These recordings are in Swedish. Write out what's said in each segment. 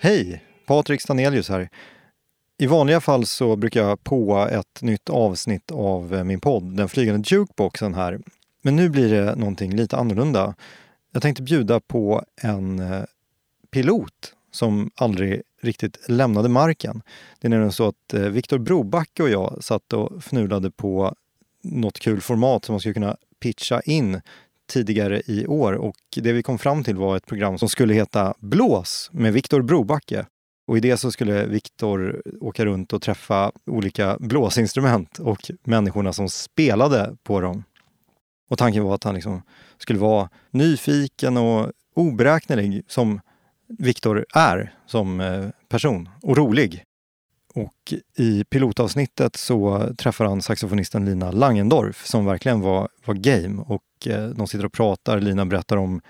Hej! Patrik Stanelius här. I vanliga fall så brukar jag påa ett nytt avsnitt av eh, min podd, Den flygande jukeboxen här. Men nu blir det någonting lite annorlunda. Jag tänkte bjuda på en eh, pilot som aldrig riktigt lämnade marken. Det är nämligen så att eh, Viktor Brobacke och jag satt och fnulade på något kul format som man skulle kunna pitcha in tidigare i år och det vi kom fram till var ett program som skulle heta Blås med Viktor Brobacke. Och i det så skulle Viktor åka runt och träffa olika blåsinstrument och människorna som spelade på dem. Och tanken var att han liksom skulle vara nyfiken och oberäknelig som Viktor är som eh, person och rolig. Och i pilotavsnittet så träffar han saxofonisten Lina Langendorf som verkligen var, var game. Och och eh, de sitter och pratar. Lina berättar om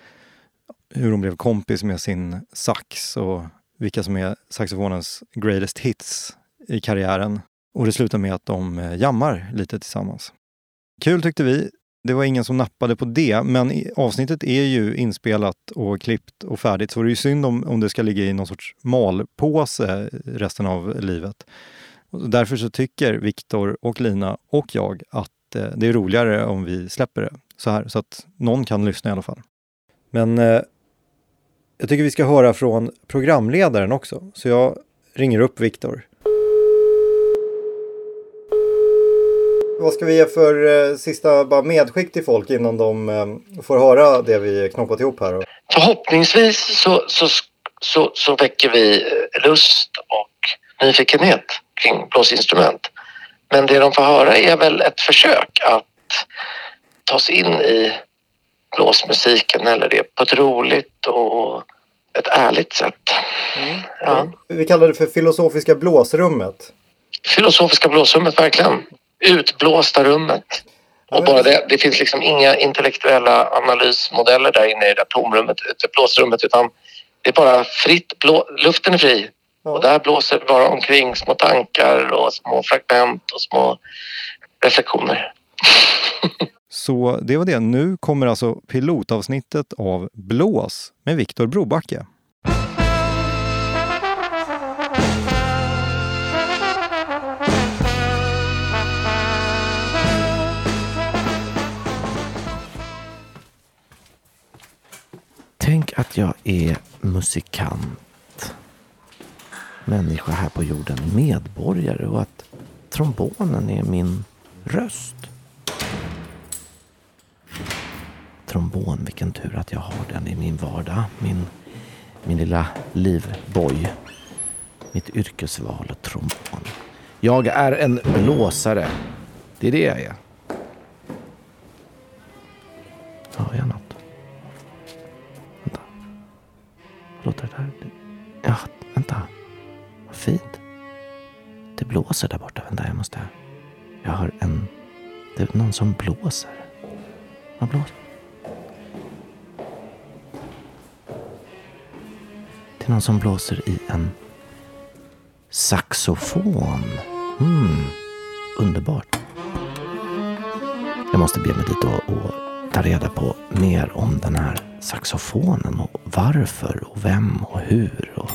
hur hon blev kompis med sin sax och vilka som är saxofonens greatest hits i karriären. Och det slutar med att de eh, jammar lite tillsammans. Kul tyckte vi. Det var ingen som nappade på det, men avsnittet är ju inspelat och klippt och färdigt, så det är ju synd om, om det ska ligga i någon sorts malpåse resten av livet. Och därför så tycker Viktor och Lina och jag att eh, det är roligare om vi släpper det så här, så att någon kan lyssna i alla fall. Men eh, jag tycker vi ska höra från programledaren också, så jag ringer upp Viktor. Vad ska vi ge för eh, sista bara medskick till folk innan de eh, får höra det vi knoppat ihop här? Förhoppningsvis så, så, så, så väcker vi eh, lust och nyfikenhet kring blåsinstrument. Men det de får höra är väl ett försök att ta sig in i blåsmusiken eller det på ett roligt och ett ärligt sätt. Mm. Ja. Vi kallar det för filosofiska blåsrummet. Filosofiska blåsrummet, verkligen utblåsta rummet. Och bara det, det finns liksom inga intellektuella analysmodeller där inne i det tomrummet, det blåsrummet, utan det är bara fritt, blå, luften är fri. Ja. Och där blåser det bara omkring små tankar och små fragment och små reflektioner. Så det var det. Nu kommer alltså pilotavsnittet av Blås med Viktor Brobacke. Tänk att jag är musikant, människa här på jorden, medborgare och att trombonen är min röst. Trombon, vilken tur att jag har den i min vardag. Min, min lilla livboj. Mitt yrkesval och trombon. Jag är en blåsare. Det är det jag är. Hör jag något? låter det där? Ja, vänta. Vad fint. Det blåser där borta. Vänta, jag måste... Jag hör en... Det är någon som blåser. Vad blåser? Till någon som blåser i en saxofon. Mm, underbart. Jag måste be mig dit och, och ta reda på mer om den här saxofonen och varför och vem och hur och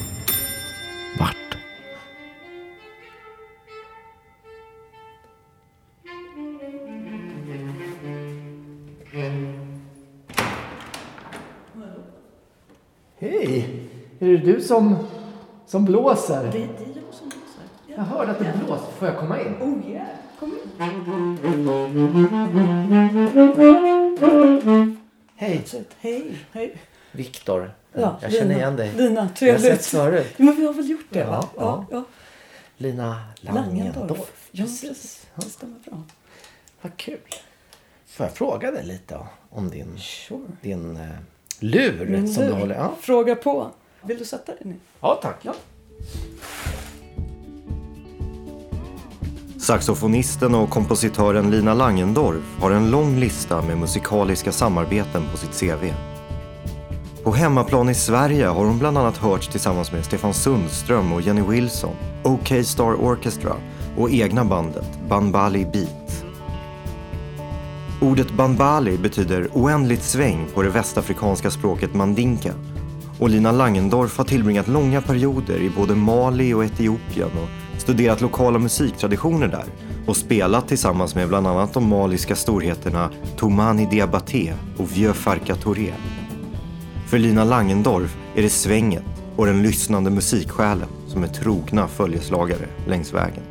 Är det du som, som blåser? Det, det är jag som blåser. Ja. Jag hörde att det blåser. Får jag komma in? Oh yeah, kom in. Hej! Hej, hej. Viktor. Ja, jag känner igen dig. Lina, trevligt. Jag har sett förut. Ja, men vi har väl gjort det? Ja, va? ja. ja. Lina Langendorf. Langendorf. Ja, precis. Det stämmer bra. Vad kul. Får jag fråga dig lite om din, Sure. din uh, lur Min som lur. du håller? Ja, Fråga på. Vill du sätta dig ner? ja tack. Ja. Saxofonisten och kompositören Lina Langendorf har en lång lista med musikaliska samarbeten på sitt CV. På hemmaplan i Sverige har hon bland annat hörts tillsammans med Stefan Sundström och Jenny Wilson, OK Star Orchestra och egna bandet Banbali Beat. Ordet banbali betyder oändligt sväng på det västafrikanska språket mandinka och Lina Langendorf har tillbringat långa perioder i både Mali och Etiopien och studerat lokala musiktraditioner där och spelat tillsammans med bland annat de maliska storheterna Toumani Diabaté och Vieux Farka Touré. För Lina Langendorf är det svänget och den lyssnande musiksjälen som är trogna följeslagare längs vägen.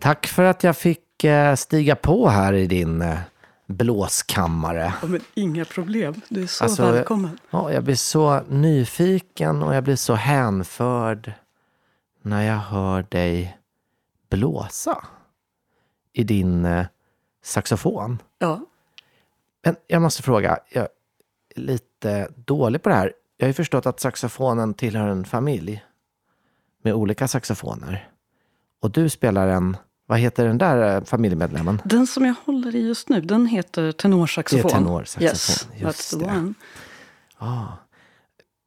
Tack för att jag fick eh, stiga på här i din eh, blåskammare. Ja, men inga problem. Du är så Alltså, välkommen. Ja, jag blir så nyfiken och jag blir så hänförd när jag hör dig blåsa i din eh, saxofon. Ja. Men jag måste fråga, jag är lite dålig på det här. Jag har ju förstått att saxofonen tillhör en familj med olika saxofoner. Och du spelar en, vad heter den där eh, familjemedlemmen? Den som jag håller i just nu, den heter tenorsaxofon. Det är tenorsaxofon, Yes, just that's the one.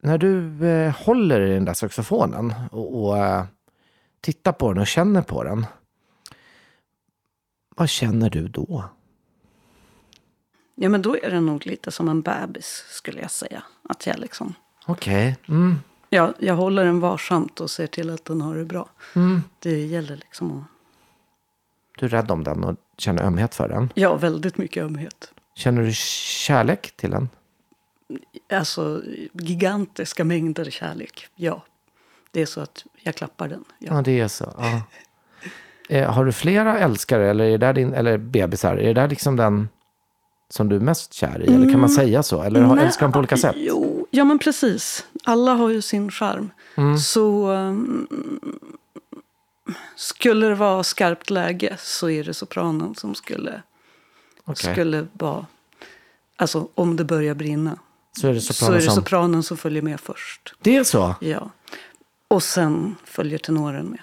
När du eh, håller i den där saxofonen och, och eh, tittar på den och känner på den. Vad känner du då? Ja, men då är den nog lite som en bebis, skulle jag säga. Att jag liksom... Okej. Mm. Ja, jag håller den varsamt och ser till att den har det bra. Mm. Det gäller liksom att... Du är rädd om den och känner ömhet för den. Ja, väldigt mycket ömhet. Känner du kärlek till den? Alltså, gigantiska mängder kärlek. Ja. Det är så att jag klappar den. Ja. Ja, det är så. Ja. Eh, har du flera älskare eller, är det din, eller bebisar? Är det där liksom den som du är mest kär i? Eller kan man säga så? Eller har, Nej, älskar de på olika sätt? Jo, ja men precis. Alla har ju sin charm. Mm. Så um, skulle det vara skarpt läge så är det sopranen som skulle, Okej. skulle vara... Alltså om det börjar brinna. Så är det så sopranen är det som... sopranen som följer med först. Det är så? Ja. Och sen följer tenoren med.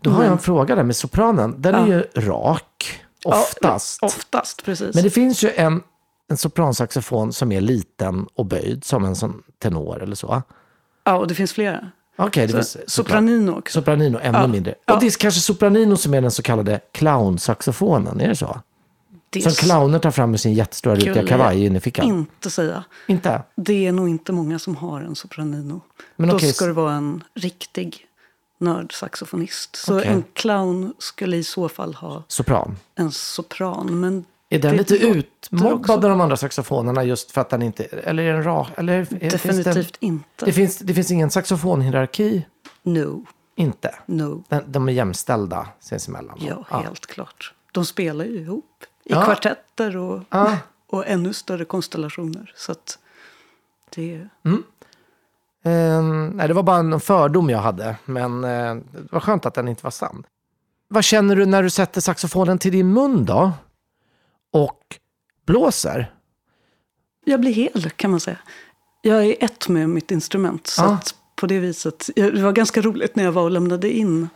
Då har jag en fråga där med sopranen. Den är Ja. ju rak, oftast. Ja, oftast, precis. Men det finns ju en, en sopransaxofon som är liten och böjd, som en sån tenor eller så. Ja, och det finns flera. Okej, Så, finns sopranino också. Sopranino, ännu Ja, mindre. ja. Och det är kanske sopranino som är den så kallade clownsaxofonen, är det så? Det Som clowner tar fram med sin jättestora rutiga kavaj i fickan. inte säga. Inte? Det är nog inte många som har en sopranino. Men Då okej, ska det vara en riktig nördsaxofonist. Så Okej. en clown skulle i så fall ha Sopran. en sopran. Men Är den lite utmobbad av de andra saxofonerna just för att den inte... Eller är den rak? Eller är, finns definitivt det, inte. det, finns, det finns ingen saxofonhierarki? No, Inte? no. Den, de är jämställda sinsemellan? Ja, helt klart. De spelar ju ihop i Ja. kvartetter och, Ja. och ännu större konstellationer. Så att det... Ehm, nej, det var bara en fördom jag hade, men eh, det var skönt att den inte var sann. Vad känner du när du sätter saxofonen till din mun då? Och blåser? Jag blir hel kan man säga. Jag är ett med mitt instrument. Så att på det viset. Det var ganska roligt när jag var och lämnade in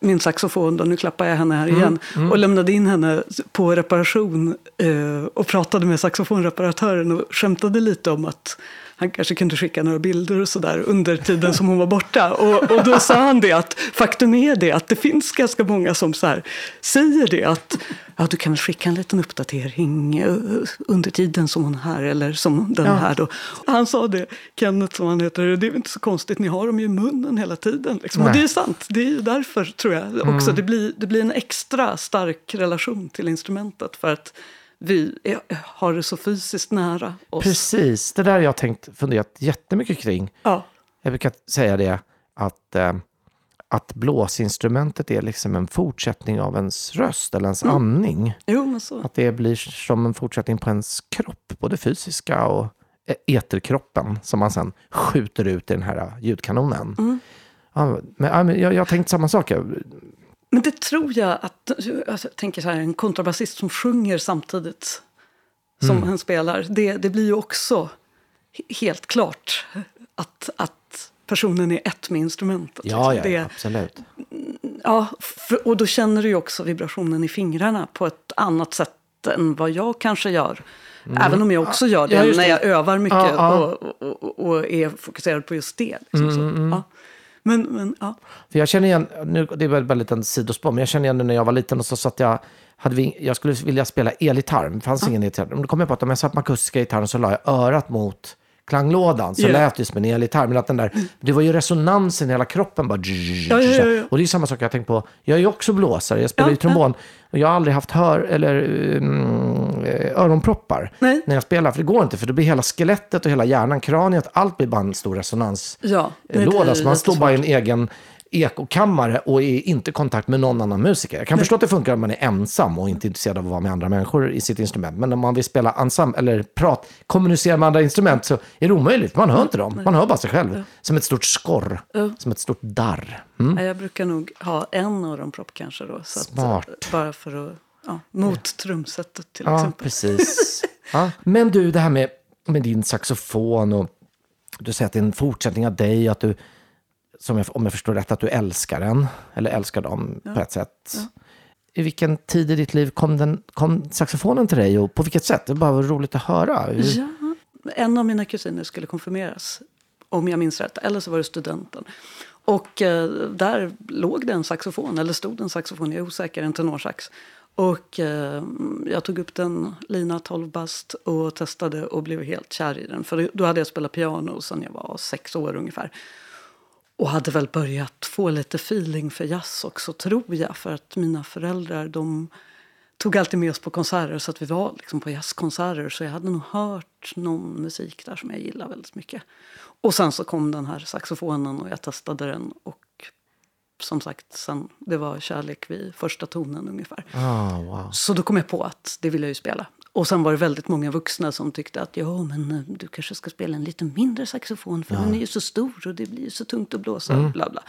min saxofon. Då, nu klappar jag henne här igen. Och lämnade in henne på reparation. Eh, och pratade med saxofonreparatören och skämtade lite om att han kanske kunde skicka några bilder och sådär under tiden som hon var borta. Och, och då sa han det att faktum är det att det finns ganska många som så här, säger det att ja, du kan väl skicka en liten uppdatering eh, under tiden som hon är här eller som den Ja. här då. Han sa det, Kenneth som han heter, det är väl inte så konstigt, ni har dem ju i munnen hela tiden. Liksom. Och det är sant, det är ju därför tror jag också. Det, blir, det blir en extra stark relation till instrumentet för att vi är, har det så fysiskt nära oss. Precis, det där har jag tänkt funderat jättemycket kring. Ja. Jag brukar säga det att, eh, att blåsinstrumentet är liksom en fortsättning av ens röst eller ens andning. Jo, men så. Att det blir som en fortsättning på ens kropp, både fysiska och eh, eterkroppen som man sen skjuter ut i den här ljudkanonen. Ja, men, ja, men jag, jag har tänkt samma sak. Men det tror jag att, alltså, jag tänker så här, en kontrabasist som sjunger samtidigt som Mm. han spelar, det, det blir ju också he- helt klart att, att personen är ett med instrumentet. Ja, liksom. ja, det, absolut. ja för, och då känner du ju också vibrationen i fingrarna på ett annat sätt än vad jag kanske gör. Även om jag också gör det Mm. Ja, när jag övar mycket Ja, ja. Och, och, och, och är fokuserad på just det. Liksom, Mm, så. Ja. Men, men ja. För jag känner igen, nu, det är väl bara en liten sidospår, men jag känner igen det när jag var liten och så satt jag, hade vi, jag skulle vilja spela elgitarr, det fanns ingen elgitarr. Då kom jag på att om jag satt med akustiska gitarren så la jag örat mot klanglådan, så Ja. lät det som en elgitarr. Men att den där, det var ju resonansen i hela kroppen bara. ja, ja, ja. Och det är samma sak jag tänkt på, jag är ju också blåsare, jag spelar Ja, ju trombon. Och jag har aldrig haft hör, eller mm, öronproppar Nej. när jag spelar, för det går inte, för då blir hela skelettet och hela hjärnan, kraniet, allt blir bara en stor resonans Ja, nej, Så man står bara i en egen ekokammare och är inte i kontakt med någon annan musiker. Jag kan förstå att det funkar om man är ensam och inte intresserad av att vara med andra människor i sitt instrument. Men om man vill spela ensemble eller prat, kommunicera med andra instrument så är det omöjligt. Man hör inte dem. Man hör bara sig själv. Som ett stort skorr. Som ett stort darr. Mm. Nej, Jag brukar nog ha en öronpropp kanske då. Så att, Smart. eh, bara för att, ja, mot trumsetet till Ja, exempel. precis. Ja. Men du, det här med, med din saxofon och du säger att det är en fortsättning av dig, att du, som jag, om jag förstår rätt, att du älskar den, eller älskar dem på ett sätt. I vilken tid i ditt liv kom, den, kom saxofonen till dig och på vilket sätt? Det bara var roligt att höra. Hur- Ja, en av mina kusiner skulle konfirmeras, om jag minns rätt. Eller så var det studenten. Och eh, där låg det en saxofon, eller stod en saxofon, jag är osäker, en tenorsax. Och eh, jag tog upp den, lina 12 bast, och testade och blev helt kär i den. För då hade jag spelat piano sedan jag var sex år ungefär. Och hade väl börjat få lite feeling för jazz också, tror jag. För att mina föräldrar, de tog alltid med oss på konserter. Så att vi var liksom på jazzkonserter. Så jag hade nog hört någon musik där som jag gillade väldigt mycket. Och sen så kom den här saxofonen och jag testade den. Och som sagt, sen, det var kärlek vid första tonen ungefär. Ah, wow. Så då kom jag på att det vill jag ju spela. Och sen var det väldigt många vuxna som tyckte att ja, men eh, du kanske ska spela en lite mindre saxofon för den är ju så stor och det blir ju så tungt att blåsa. Bla, bla.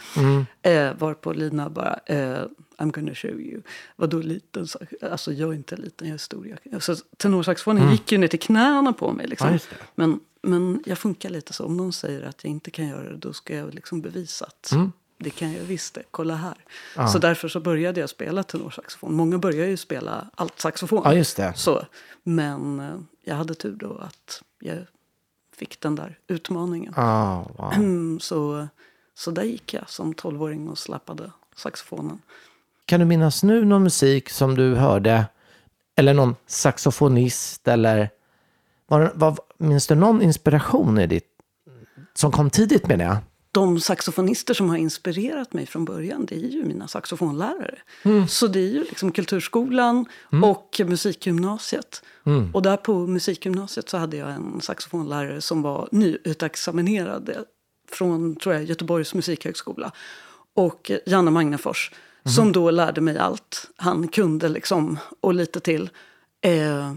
Eh, varpå Lina bara, eh, I'm gonna show you. Vadå liten? Alltså jag är inte liten, jag är stor. Jag, alltså, tenorsaxofonen gick ju ner till knäna på mig. Liksom. Ja, men, men jag funkar lite så. Om någon säger att jag inte kan göra det, då ska jag liksom bevisa att det kan jag visst det. Kolla här. Så därför så började jag spela tenorsaxofon. Många börjar ju spela altsaxofon. Ja, just det. Så, men eh, jag hade tur då att jag fick den där utmaningen. Ah, wow. Så, så där gick jag som tolvåring och slappade saxofonen. Kan du minnas nu någon musik som du hörde, eller någon saxofonist, eller var, var, minns du någon inspiration i ditt, som kom tidigt menar jag? De saxofonister som har inspirerat mig från början det är ju mina saxofonlärare. Så det är ju liksom kulturskolan och musikgymnasiet. Och där på musikgymnasiet så hade jag en saxofonlärare som var nyutexaminerad från tror jag, Göteborgs musikhögskola. Och Janne Magnefors som då lärde mig allt han kunde liksom, och lite till. Eh,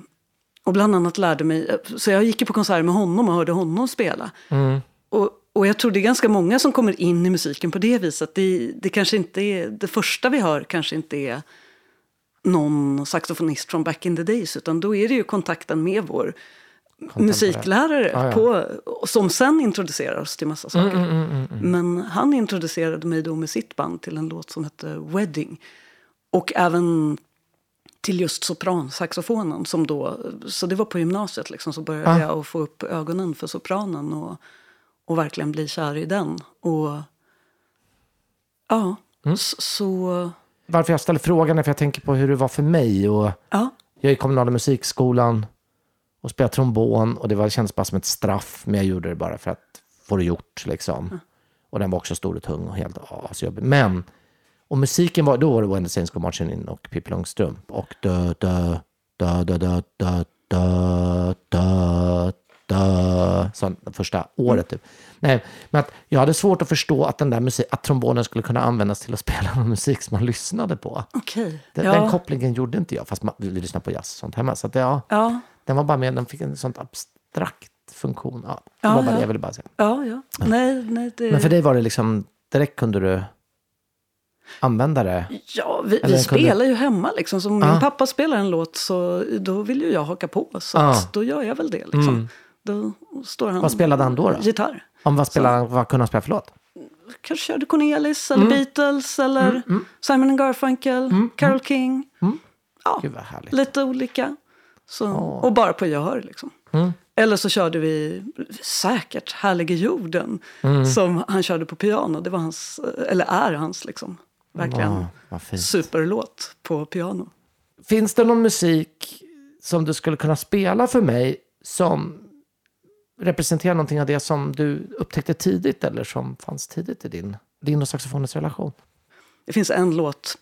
och bland annat lärde mig, så jag gick ju på konserter med honom och hörde honom spela. Och, och jag tror det är ganska många som kommer in i musiken på det viset. Det, det kanske inte är, det första vi hör kanske inte är någon saxofonist från back in the days, utan då är det ju kontakten med vår musiklärare Ja, ja. På, som sen introducerar oss till massa saker. Mm, Men han introducerade mig då med sitt band till en låt som hette Wedding. Och även till just sopransaxofonen. Som då, så det var på gymnasiet liksom, så började Ah. jag att få upp ögonen för sopranen och, och verkligen bli kär i den. Och ja, Mm. så, Varför jag ställer frågan är för jag tänker på hur det var för mig. Och ja. jag är i kommunala musikskolan och spelar trombon och det var, det kändes bara som ett straff. Men jag gjorde det bara för att få det gjort. Liksom. Och den var också stor och tung och helt asjobbig. Men, och musiken var, då var det the Saints Go Marching In och Pippi Långstrump. Och dö, dö, dö, dö, dö, dö, dö, dö, dö. Så första året typ. Nej, men att jag hade svårt att förstå att den där musik, att trombonen skulle kunna användas till att spela någon musik som man lyssnade på. Okej. Den, ja. den kopplingen gjorde inte jag, fast man, vi lyssnade på jazz och sånt hemma. Så att, ja, ja. den var bara med, den fick en sån abstrakt funktion. Ja, det Ja, var bara det jag ville bara säga. ja, ja. Nej, nej, det... Men för dig var det liksom, direkt kunde du använda det. Ja, vi, vi kunde- spelar ju hemma liksom. Så om Ah. min pappa spelar en låt så då vill ju jag haka på. Så Ah. då gör jag väl det liksom. Då står han... Vad spelade han då, då? Gitarr. Om vad, spelade, vad kunde han spela för låt? Kanske körde Cornelis Mm. eller Beatles eller Simon and Garfunkel, Carole King. Ja, Gud vad härligt. lite olika. Så, Och bara på gehör liksom. Mm. Eller så körde vi säkert Härlige jorden Mm. som han körde på piano. Det var hans, eller är hans liksom. Verkligen Ja, fint. superlåt på piano. Finns det någon musik som du skulle kunna spela för mig som representerar någonting av det som du upptäckte tidigt eller som fanns tidigt i din, din och saxofonens relation? Det finns en låt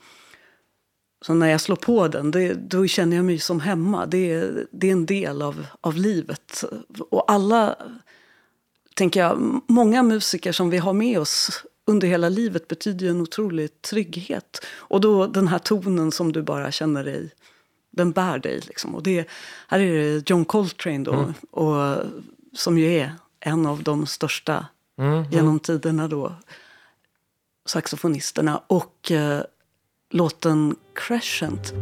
så när jag slår på den, det, då känner jag mig som hemma. Det är, det är en del av, av livet. Och alla, tänker jag, många musiker som vi har med oss under hela livet betyder ju en otrolig trygghet. Och då den här tonen som du bara känner dig, den bär dig. Liksom. Och det, här är det John Coltrane då, och, som ju är en av de största genom tiderna då, saxofonisterna. Och eh, låten Crescent.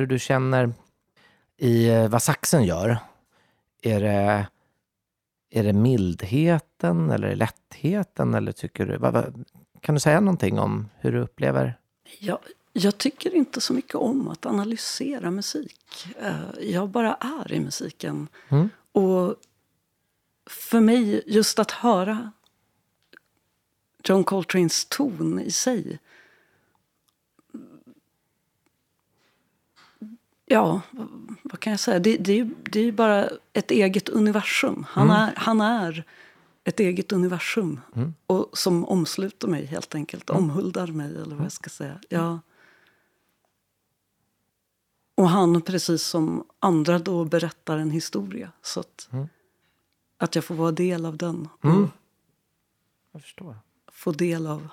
Det du känner i eh, vad saxen gör? Är det, är det mildheten eller lättheten? Eller tycker du, vad, vad, kan du säga någonting om hur du upplever? Jag, jag tycker inte så mycket om att analysera musik. Eh, Jag bara är i musiken. Mm. Och för mig, just att höra John Coltranes ton i sig. Ja, vad kan jag säga? Det, det, det är ju bara ett eget universum. Han, är, han är ett eget universum. Och som omsluter mig helt enkelt. Omhuldar mig eller vad jag ska säga. Ja. Och han, precis som andra, då berättar en historia. Så att, att jag får vara del av den. Och Jag förstår. få del av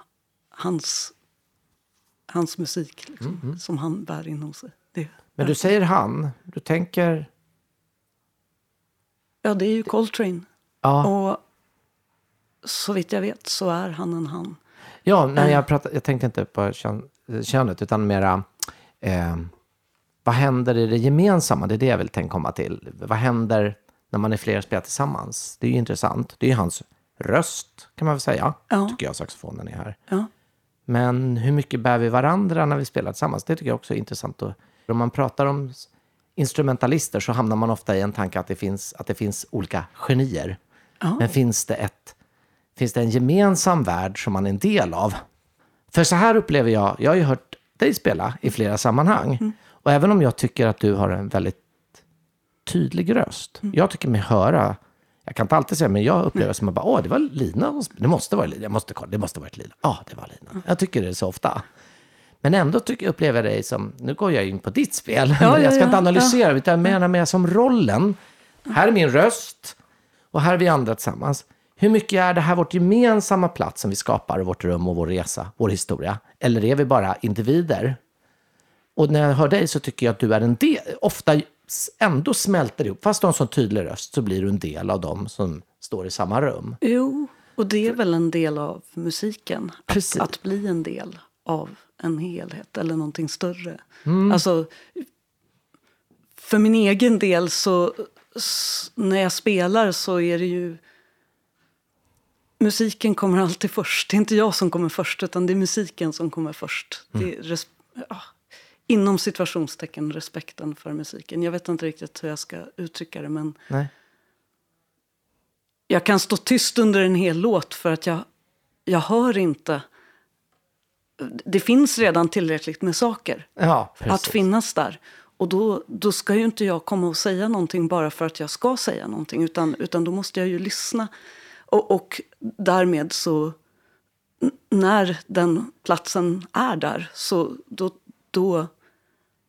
hans, hans musik. Liksom, Som han bär inom sig. Det, Men du säger han, du tänker... ja, det är ju Coltrane. Ja, Och så vitt jag vet så är han en han. ja nej, jag, pratar, jag tänkte inte på kön, könet utan mera... Eh, vad händer i det gemensamma? Det är det jag vill tänka komma till. Vad händer när man är flera spelar tillsammans? Det är ju intressant. Det är ju hans röst, kan man väl säga. Ja. Tycker jag saxofonen är här. Ja. Men hur mycket bär vi varandra när vi spelar tillsammans? Det tycker jag också är intressant. Och om man pratar om instrumentalister så hamnar man ofta i en tanke att det finns, att det finns olika genier. Men finns det, ett, finns det en gemensam värld som man är en del av? För så här upplever jag, jag har ju hört dig spela i flera sammanhang. Och även om jag tycker att du har en väldigt tydlig röst. Jag tycker mig höra, jag kan inte alltid säga, men jag upplever det som att bara, åh, det var Lina. Det måste vara Lina. Jag måste kolla, det måste varit Lina. Ja, det var Lina. Jag tycker det så ofta. Men ändå tycker, upplever jag dig som, nu går jag in på ditt spel, Ja, jag ska ja, inte ja, analysera, utan jag menar mer som rollen. Här är min röst och här är vi andra tillsammans. Hur mycket är det här vårt gemensamma plats som vi skapar, vårt rum och vår resa, vår historia? Eller är vi bara individer? Och när jag hör dig så tycker jag att du är en del, ofta ändå smälter ihop, fast du har en sån tydlig röst så blir du en del av dem som står i samma rum. Jo, och det är väl en del av musiken. Att, att bli en del av en helhet eller någonting större. Mm. Alltså, för min egen del så när jag spelar så är det ju musiken kommer alltid först. Det är inte jag som kommer först utan det är musiken som kommer först. Mm. res- ja, inom situationstecken respekten för musiken. Jag vet inte riktigt hur jag ska uttrycka det men Nej. jag kan stå tyst under en hel låt för att jag, jag hör inte. Det finns redan tillräckligt med saker Ja, att finnas där. Och då, då ska ju inte jag komma och säga någonting bara för att jag ska säga någonting. Utan, utan då måste jag ju lyssna. Och, och därmed så, när den platsen är där, så då, då,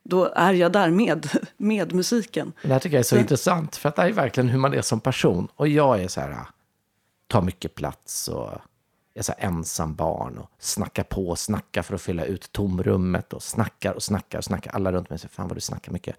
då är jag där med, med musiken. Det här tycker jag är så intressant, för att det är verkligen hur man är som person. Och jag är så här, tar mycket plats och är så ensam barn och snackar på och snackar för att fylla ut tomrummet och snackar och snackar och snackar. Alla runt mig säger, fan vad du snackar mycket.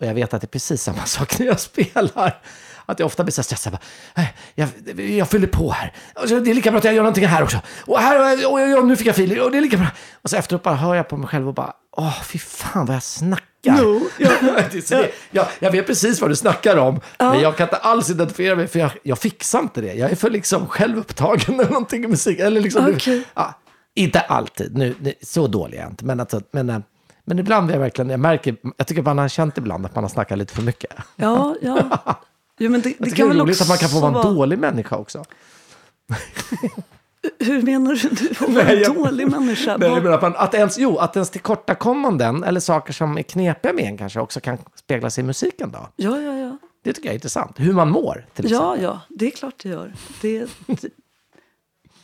Och jag vet att det är precis samma sak när jag spelar. Att jag ofta blir så här stressad. bara, äh, Jag, jag fyller på här. Det är lika bra att jag gör någonting här också. Och, här, och, och, och nu fick jag feeling. Och det är lika bra. Och så efteråt bara hör jag på mig själv och bara, åh fy fan vad jag snackar. Jo, Det är så det- jag, jag vet precis vad du snackar om, men jag kan inte alls identifiera mig för jag, jag fixar inte det. Jag är för liksom självupptagen eller någonting i musik. Eller liksom, Okej. ja, inte alltid, nu, nu, så dålig är jag inte. Men, alltså, men, eh, men ibland är jag verkligen, jag märker, jag tycker man har känt ibland att man har snackat lite för mycket. Ja, ja. Jo, men det, det tycker kan det är väl roligt också att man kan få vara en dålig människa också. Hur menar du? Du att vara en jag- dålig människa? Nej, Vad- men att, man, att, ens, jo, att ens tillkortakommanden eller saker som är knepiga med en kanske också kan spegla sig i musiken då. Ja, ja, ja. Det tycker jag är intressant. Hur man mår till exempel. Ja, ja, det är klart det gör. Det, det,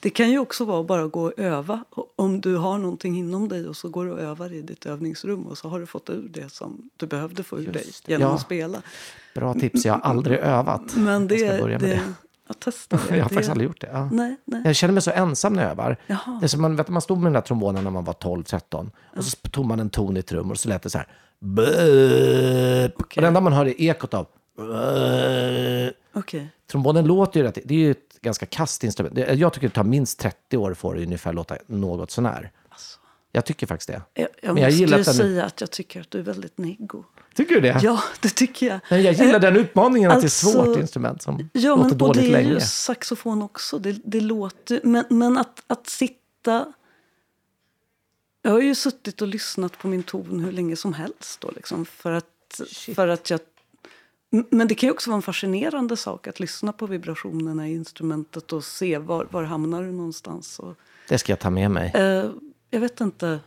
det kan ju också vara bara att gå och öva. Om du har någonting inom dig och så går du och övar i ditt övningsrum och så har du fått ur det som du behövde få ur dig genom Ja. att spela. Bra tips, jag har aldrig övat. Men det, jag ska börja med det, det. Jag testar det. Jag har det, faktiskt aldrig gjort det. Ja. Nej, nej. Jag känner mig så ensam när jag övar. Jaha. Det är som man, vet, man stod med den där trombonen när man var 12-13 och så tog man en ton i trummor och så lät det så här. Böp. Och det enda man hör är ekot av. Okej. Trombonen låter ju rätt. Det är ju ett ganska kast instrument. Jag tycker det tar minst 30 år för det ungefär låta något sånär. Alltså, Jag tycker faktiskt det. jag, jag Men jag måste gillar ju den- säga att jag tycker att du är väldigt neggo. Tycker du det? Ja, det tycker jag. Men jag gillar den utmaningen att det är alltså- svårt instrument som Ja, låter men, och dåligt det är länge. ju saxofon också. Det, det låter, men, men att, att sitta... Jag har ju suttit och lyssnat på min ton hur länge som helst. Då, liksom, för, att, för att jag... Men det kan ju också vara en fascinerande sak att lyssna på vibrationerna i instrumentet och se var, var hamnar du någonstans. Och, Det ska jag ta med mig. eh, jag vet inte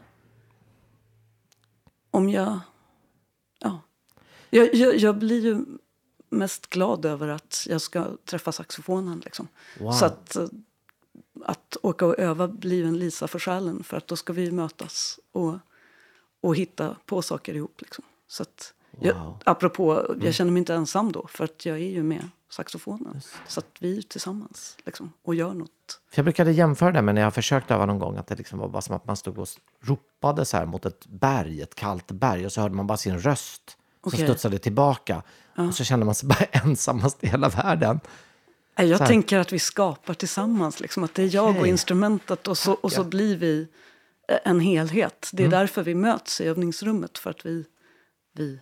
om jag... Ja. Jag, jag, jag blir ju mest glad över att jag ska träffa saxofonen. Liksom. Wow. Så att, eh, att åka och öva blir ju en Lisa för själen. För att då ska vi mötas och, och hitta på saker ihop. Liksom. Så att, jag, Wow. apropå, jag känner mig inte ensam då. För att jag är ju med saxofonen. Så att vi är tillsammans liksom, och gör något. För jag brukade jämföra det med när jag försökt öva någon gång, att det liksom var bara som att man stod och ropade så här mot ett berg, ett kallt berg, och så hörde man bara sin röst som Okej. studsade tillbaka. Och så kände man sig bara ensammast i hela världen. Jag tänker att vi skapar tillsammans. Liksom, att det är jag och Okej. instrumentet och så, och så blir vi eh, en helhet. Det är Mm. därför vi möts i övningsrummet. För att vi, vi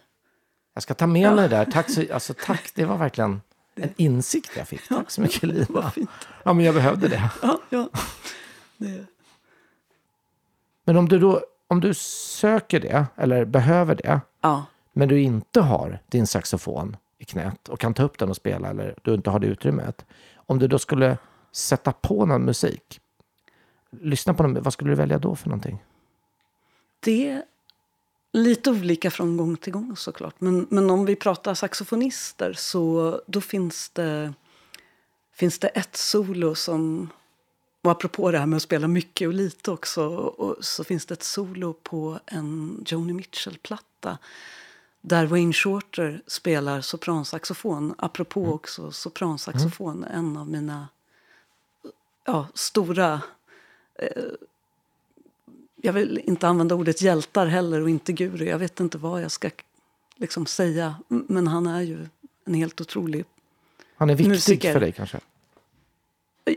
Jag ska ta med mig det där. Tack, så, alltså, tack, det var verkligen en insikt jag fick. Tack så mycket Lina. Ja, men jag behövde det. ja, ja. Det, Men om du då om du söker det, eller behöver det, ja. men du inte har din saxofon i knät och kan ta upp den och spela eller du inte har det utrymmet. Om du då skulle sätta på någon musik, lyssna på någon, vad skulle du välja då för någonting? Det lite olika från gång till gång såklart. Men, men om vi pratar saxofonister så då finns det, finns det ett solo som och apropå det här med att spela mycket och lite också och så finns det ett solo på en Joni Mitchell-platta där Wayne Shorter spelar sopransaxofon. Apropå mm. också sopransaxofon, mm. en av mina ja, stora... Eh, jag vill inte använda ordet hjältar heller och inte guru. Jag vet inte vad jag ska liksom säga. Men han är ju en helt otrolig Han är viktig musiker. för dig kanske?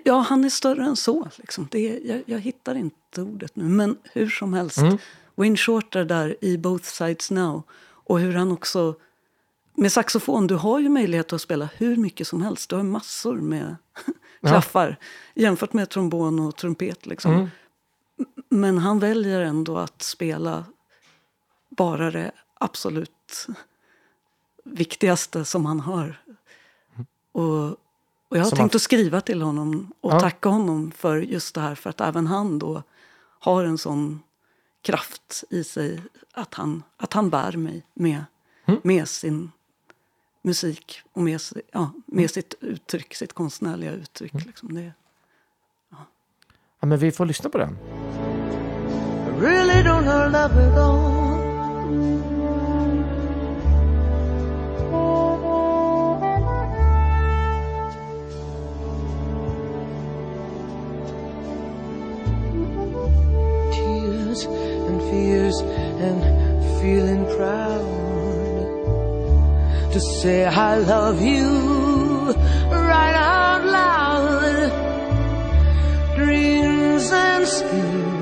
Ja, han är större än så. Liksom. Det är, jag, jag, hittar inte ordet nu. Men hur som helst. Mm. Wayne Shorter där i Both Sides Now. Och hur han också... Med saxofon, du har ju möjlighet att spela hur mycket som helst. Du har massor med klaffar. Ja. Jämfört med trombon och trumpet. Liksom. Mm. Men han väljer ändå att spela bara det absolut viktigaste som han har. Och och jag har Som tänkt att skriva till honom och ja. tacka honom för just det här. För att även han då har en sån kraft i sig att han, att han bär mig med, mm. med sin musik och med, ja, med mm. sitt uttryck, sitt konstnärliga uttryck. Mm. Liksom det, ja. ja. men vi får lyssna på den. Really don't know love at all. Tears and fears and feeling proud to say I love you right out loud. Dreams and schemes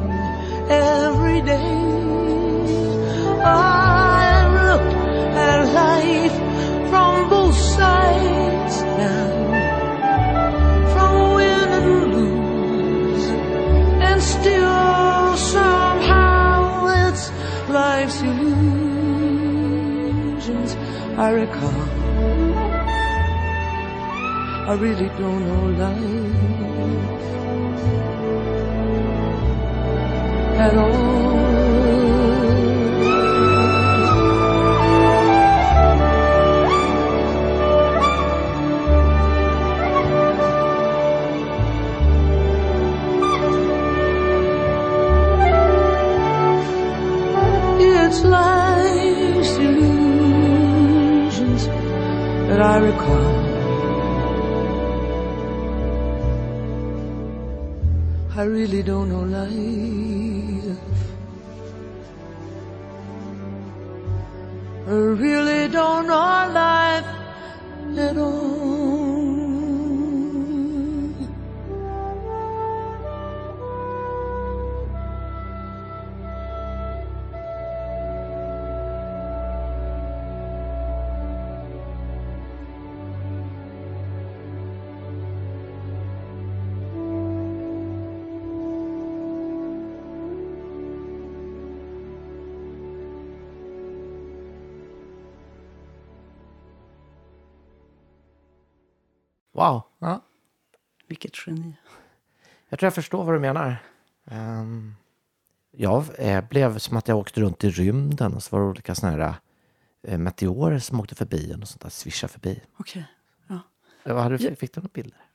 every day. I look at life from both sides now, from win and lose, and still some life's illusions I recall. I really don't know life at all. It's life's illusions that I recall. I really don't know life. I really don't know life at all. Geni. Jag tror jag förstår vad du menar. Um, jag eh, blev som att jag åkte runt i rymden och så var det olika såna här eh, meteorer som åkte förbi och sånt där svischade förbi. Okej. Okay. Ja. Vad hade du, fick du några bilder?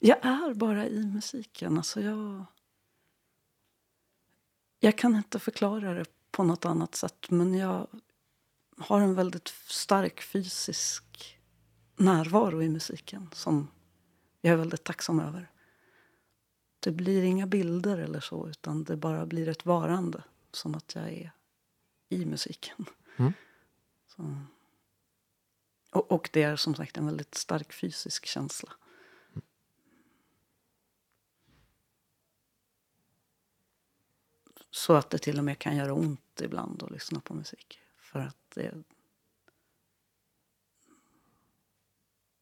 Jag är bara i musiken. Alltså jag, jag kan inte förklara det på något annat sätt men jag har en väldigt stark fysisk närvaro i musiken som jag är väldigt tacksam över. Det blir inga bilder eller så, utan det bara blir ett varande. Som att jag är i musiken. Mm. Och, och det är som sagt en väldigt stark fysisk känsla. Så att det till och med kan göra ont ibland att lyssna på musik. För att det...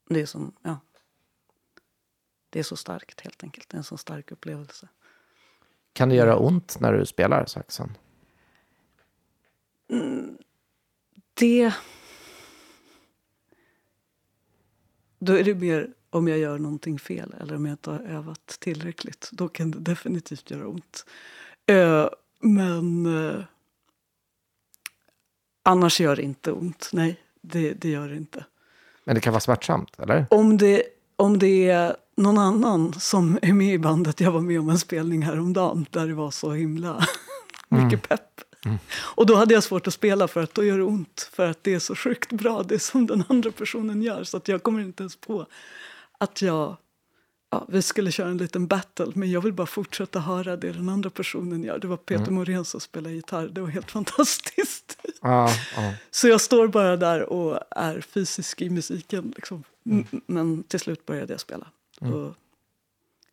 Det är som, ja. Det är så starkt helt enkelt. Det är en så stark upplevelse. Kan det göra ont när du spelar saxen? Det... Då är det mer om jag gör någonting fel eller om jag inte har övat tillräckligt. Då kan det definitivt göra ont. Eh, men eh, annars gör det inte ont. Nej, det, det gör det inte. Men det kan vara smärtsamt, eller? Om det, om det är någon annan som är med i bandet. Jag var med om en spelning häromdagen där det var så himla mycket pepp. Och då hade jag svårt att spela för att då gör det ont. För att det är så sjukt bra det som den andra personen gör. Så att jag kommer inte ens på att jag... Ja, vi skulle köra en liten battle men jag vill bara fortsätta höra det den andra personen gör. Det var Peter Morén som spelade gitarr. Det var helt fantastiskt. Ja, ja. Så jag står bara där och är fysisk i musiken. Liksom. M- Men till slut började jag spela. Och,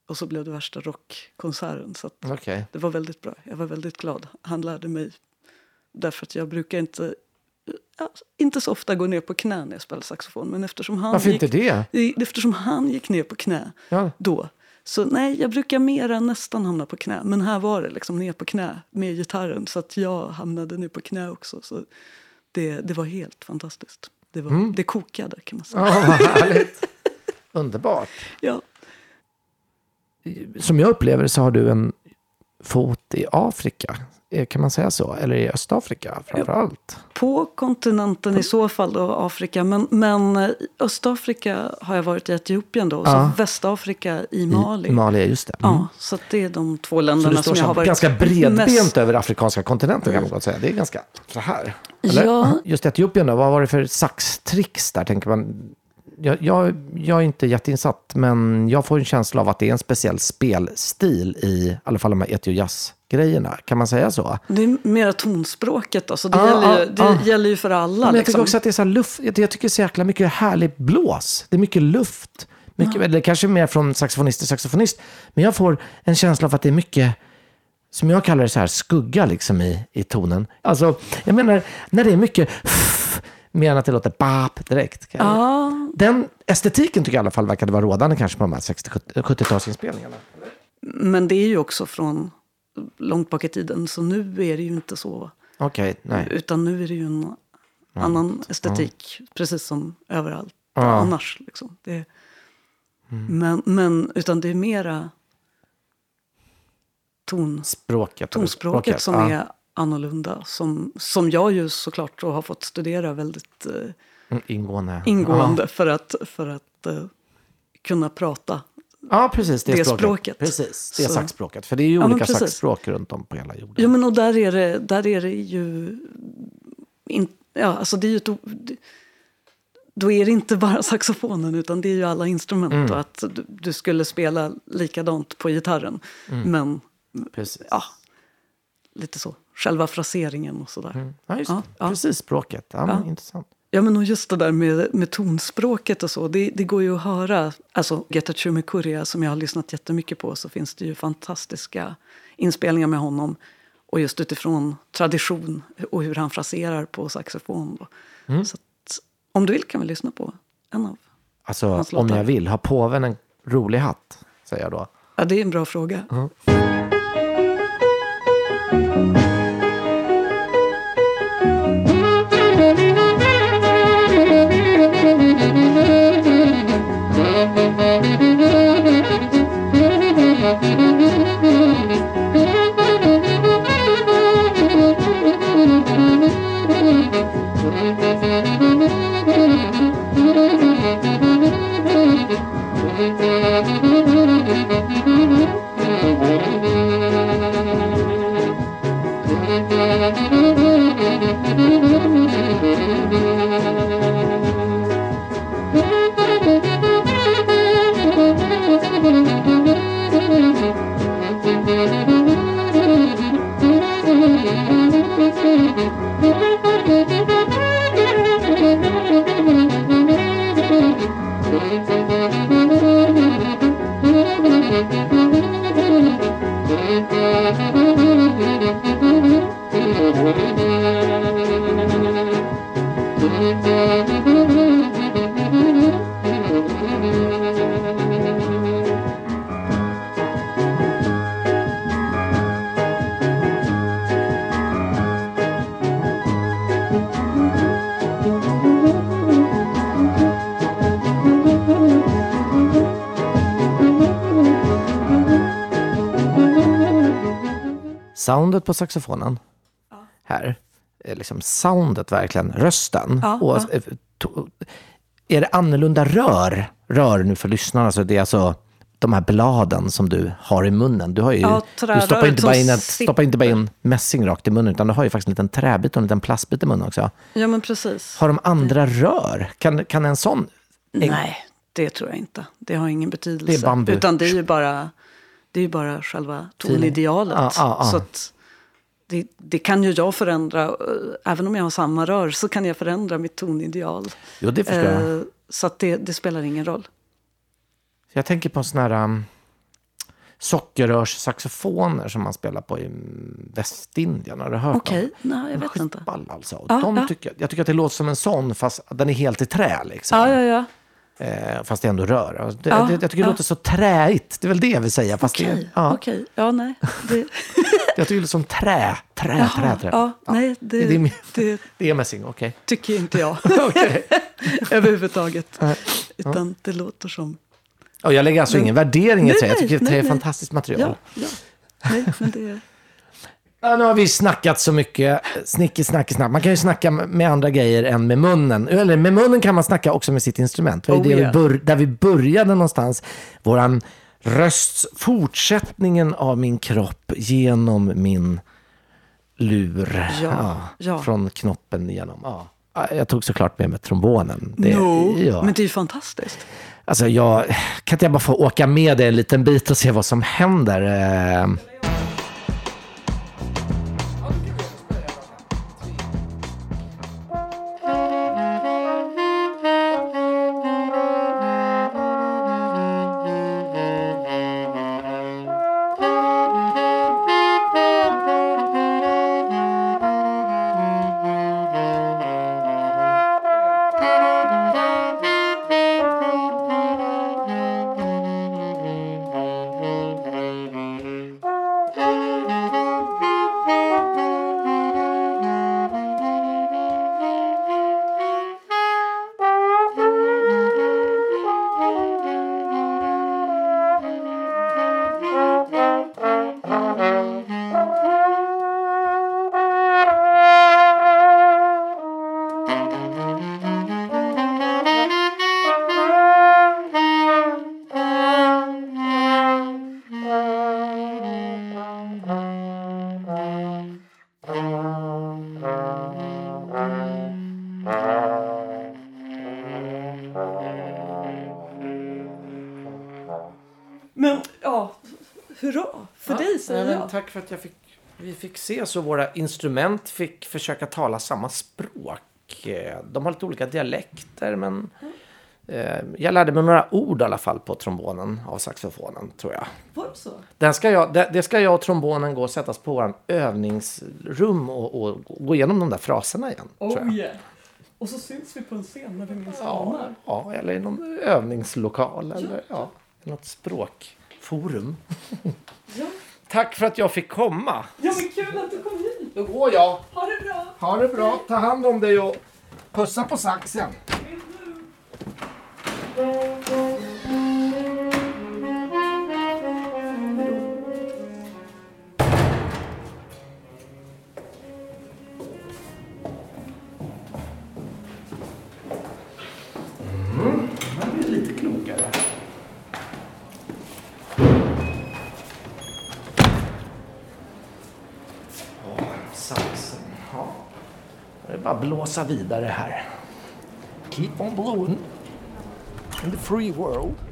och så blev det värsta rockkonserten. Så Okej. det var väldigt bra. Jag var väldigt glad. Han lärde mig. Därför att jag brukar inte, ja, inte så ofta gå ner på knä när jag spelar saxofon. Men eftersom han, Varför gick, inte det? eftersom han gick ner på knä Ja. då. Så nej, jag brukar mer än nästan hamna på knä. Men här var det liksom ner på knä med gitarren. Så att jag hamnade ner på knä också. Så det, det var helt fantastiskt. Det, var, det kokade kan man säga. Ja. Underbart. Ja. Som jag upplever så har du en fot i Afrika. Eh, Kan man säga så? Eller i Östafrika framför allt? På kontinenten i så fall då, Afrika. Men, men eh, Östafrika har jag varit i Etiopien då. Och Ja. så Västafrika i Mali. I Mali, just det. Mm. Ja, så det är de två länderna som jag har varit ganska bredbent mest- över afrikanska kontinenten kan man gott säga. Det är ganska så här. Eller? Ja. Just Etiopien då, vad var det för saxtricks där tänker man? Jag, jag, jag är inte jätteinsatt, men jag får en känsla av att det är en speciell spelstil i i alla fall de här etio-jazz-grejerna. Kan man säga så? Det är mera tonspråket då, så det, Ja, gäller, ju, ja, det ja. gäller ju för alla. Men jag tycker liksom. också att det är så här luft, jag jag tycker så jäkla mycket härlig blås. Det är mycket luft. Mycket, eller kanske mer från saxofonist till saxofonist. Men jag får en känsla av att det är mycket, som jag kallar det så här, skugga liksom i, i tonen. Alltså, jag menar, när det är mycket mer än att det låter bap direkt. Ja, Den estetiken tycker jag i alla fall verkade vara rådande kanske på de här 60-70-talsinspelningarna. men det är ju också från långt bak i tiden. Så nu är det ju inte så. Okej, nej. Utan nu är det ju en annan estetik. Precis som överallt Ja. annars. Liksom. Det, men, men utan det är mera ton, Språket. tonspråket som ja. är annorlunda. Som, som jag ju såklart då har fått studera väldigt eh, Mm, Ingående. ingående för att, för att eh, kunna prata. Ja, precis. Det, Det språket. språket. Precis, det Så- saxspråket. För det är ju Ja, olika saxspråk runt om på hela jorden. Ja, men och där är det, där är det ju... In, ja, alltså det är ju ett, då är det inte bara saxofonen utan det är ju alla instrument. Mm. Och att du, du skulle spela likadant på gitarren. Mm. Men Precis. ja, lite så. Själva fraseringen och sådär. Ja, just Ja, det. ja. Precis, språket. Ja, men, intressant. Ja, men och just det där med, med tonspråket och så. Det, det går ju att höra. Alltså, Getachew Mekuria som jag har lyssnat jättemycket på så finns det ju fantastiska inspelningar med honom. Och just utifrån tradition och hur han fraserar på saxofon. Mm. Så att, om du vill kan vi lyssna på en av. Alltså, Hans om låtar. jag vill. Har påven en rolig hatt? Säger jag då. Ja, det är en bra fråga. Thank Soundet på saxofonen här, är liksom soundet verkligen, rösten. Ja, och, ja. eh, to- Är det annorlunda rör? Rör nu för lyssnarna, så det är alltså de här bladen som du har i munnen. Du, har ju, Ja, du stoppar inte, bara in ett, sitter. stoppar inte bara in mässing rakt i munnen, utan du har ju faktiskt en liten träbit och en liten plastbit i munnen också. Ja, men precis. Har de andra rör? Kan, kan en sån... en- Nej, det tror jag inte. Det har ingen betydelse. Det är bambu. Utan det är ju bara, det är bara själva tonidealet. Ja, ja, ja. Så att det, det kan ju jag förändra. Även om jag har samma rör så kan jag förändra mitt tonideal. Jo, det förstår jag. Eh, Så det, det spelar ingen roll. Jag tänker på såna här um, sockerrörssaxofoner som man spelar på i Västindien. Har du hört Okej, dem? nej jag vet inte. Skitball alltså. Ja, de ja. Tycker, jag tycker att det låter som en sån, fast den är helt i trä. Liksom. Ja, ja, ja. Eh, fast det är ändå rör. Alltså, Det, Ja, det, jag tycker det ja. låter så träigt. Det är väl det jag vill säga. Fast Okej, det, ja, okej. Ja, nej. Det, Jag tycker det är som trä. Trä, Jaha, trä, trä. ja, nej, det- det, är, det- det är mässing, okej. tycker inte jag överhuvudtaget. Utan det låter som... Och jag lägger alltså ingen värdering i Nej, trä. Jag nej, tycker att trä är nej, nej. fantastiskt material. Ja, ja. Nej, men det är... Ja, nu har vi snackat så mycket. Snicki, snacki, snack. Man kan ju snacka med andra grejer än med munnen. Eller med munnen kan man snacka också med sitt instrument. Det var ju Oh, det vi yeah. bör, där vi började någonstans. Våran rösts fortsättningen av min kropp genom min lur. Ja, ja. Från knoppen igenom. Ja. Ja, Jag tog såklart med mig trombonen. Det, no, ja. men det är ju fantastiskt. Alltså jag, kan inte jag bara få åka med dig en liten bit och se vad som händer? För dig säger jag. Tack för att jag fick, vi fick se så våra instrument fick försöka tala samma språk. Eh, De har lite olika dialekter men eh, jag lärde mig några ord i alla fall på trombonen av saxofonen tror jag. Var det så? Den ska jag, det, det ska jag och trombonen gå och sättas på våran övningsrum och, och gå igenom de där fraserna igen. Oh yeah. Och så syns vi på en scen när vi minst Ja, ja, eller i någon övningslokal eller ja, något språkforum. Tack för att jag fick komma. Ja men kul att du kom hit. Då går jag. Ha det bra. Ha det bra. Ta hand om dig och pussa på saxen. Blåsa vidare här. Keep on blowing in the free world.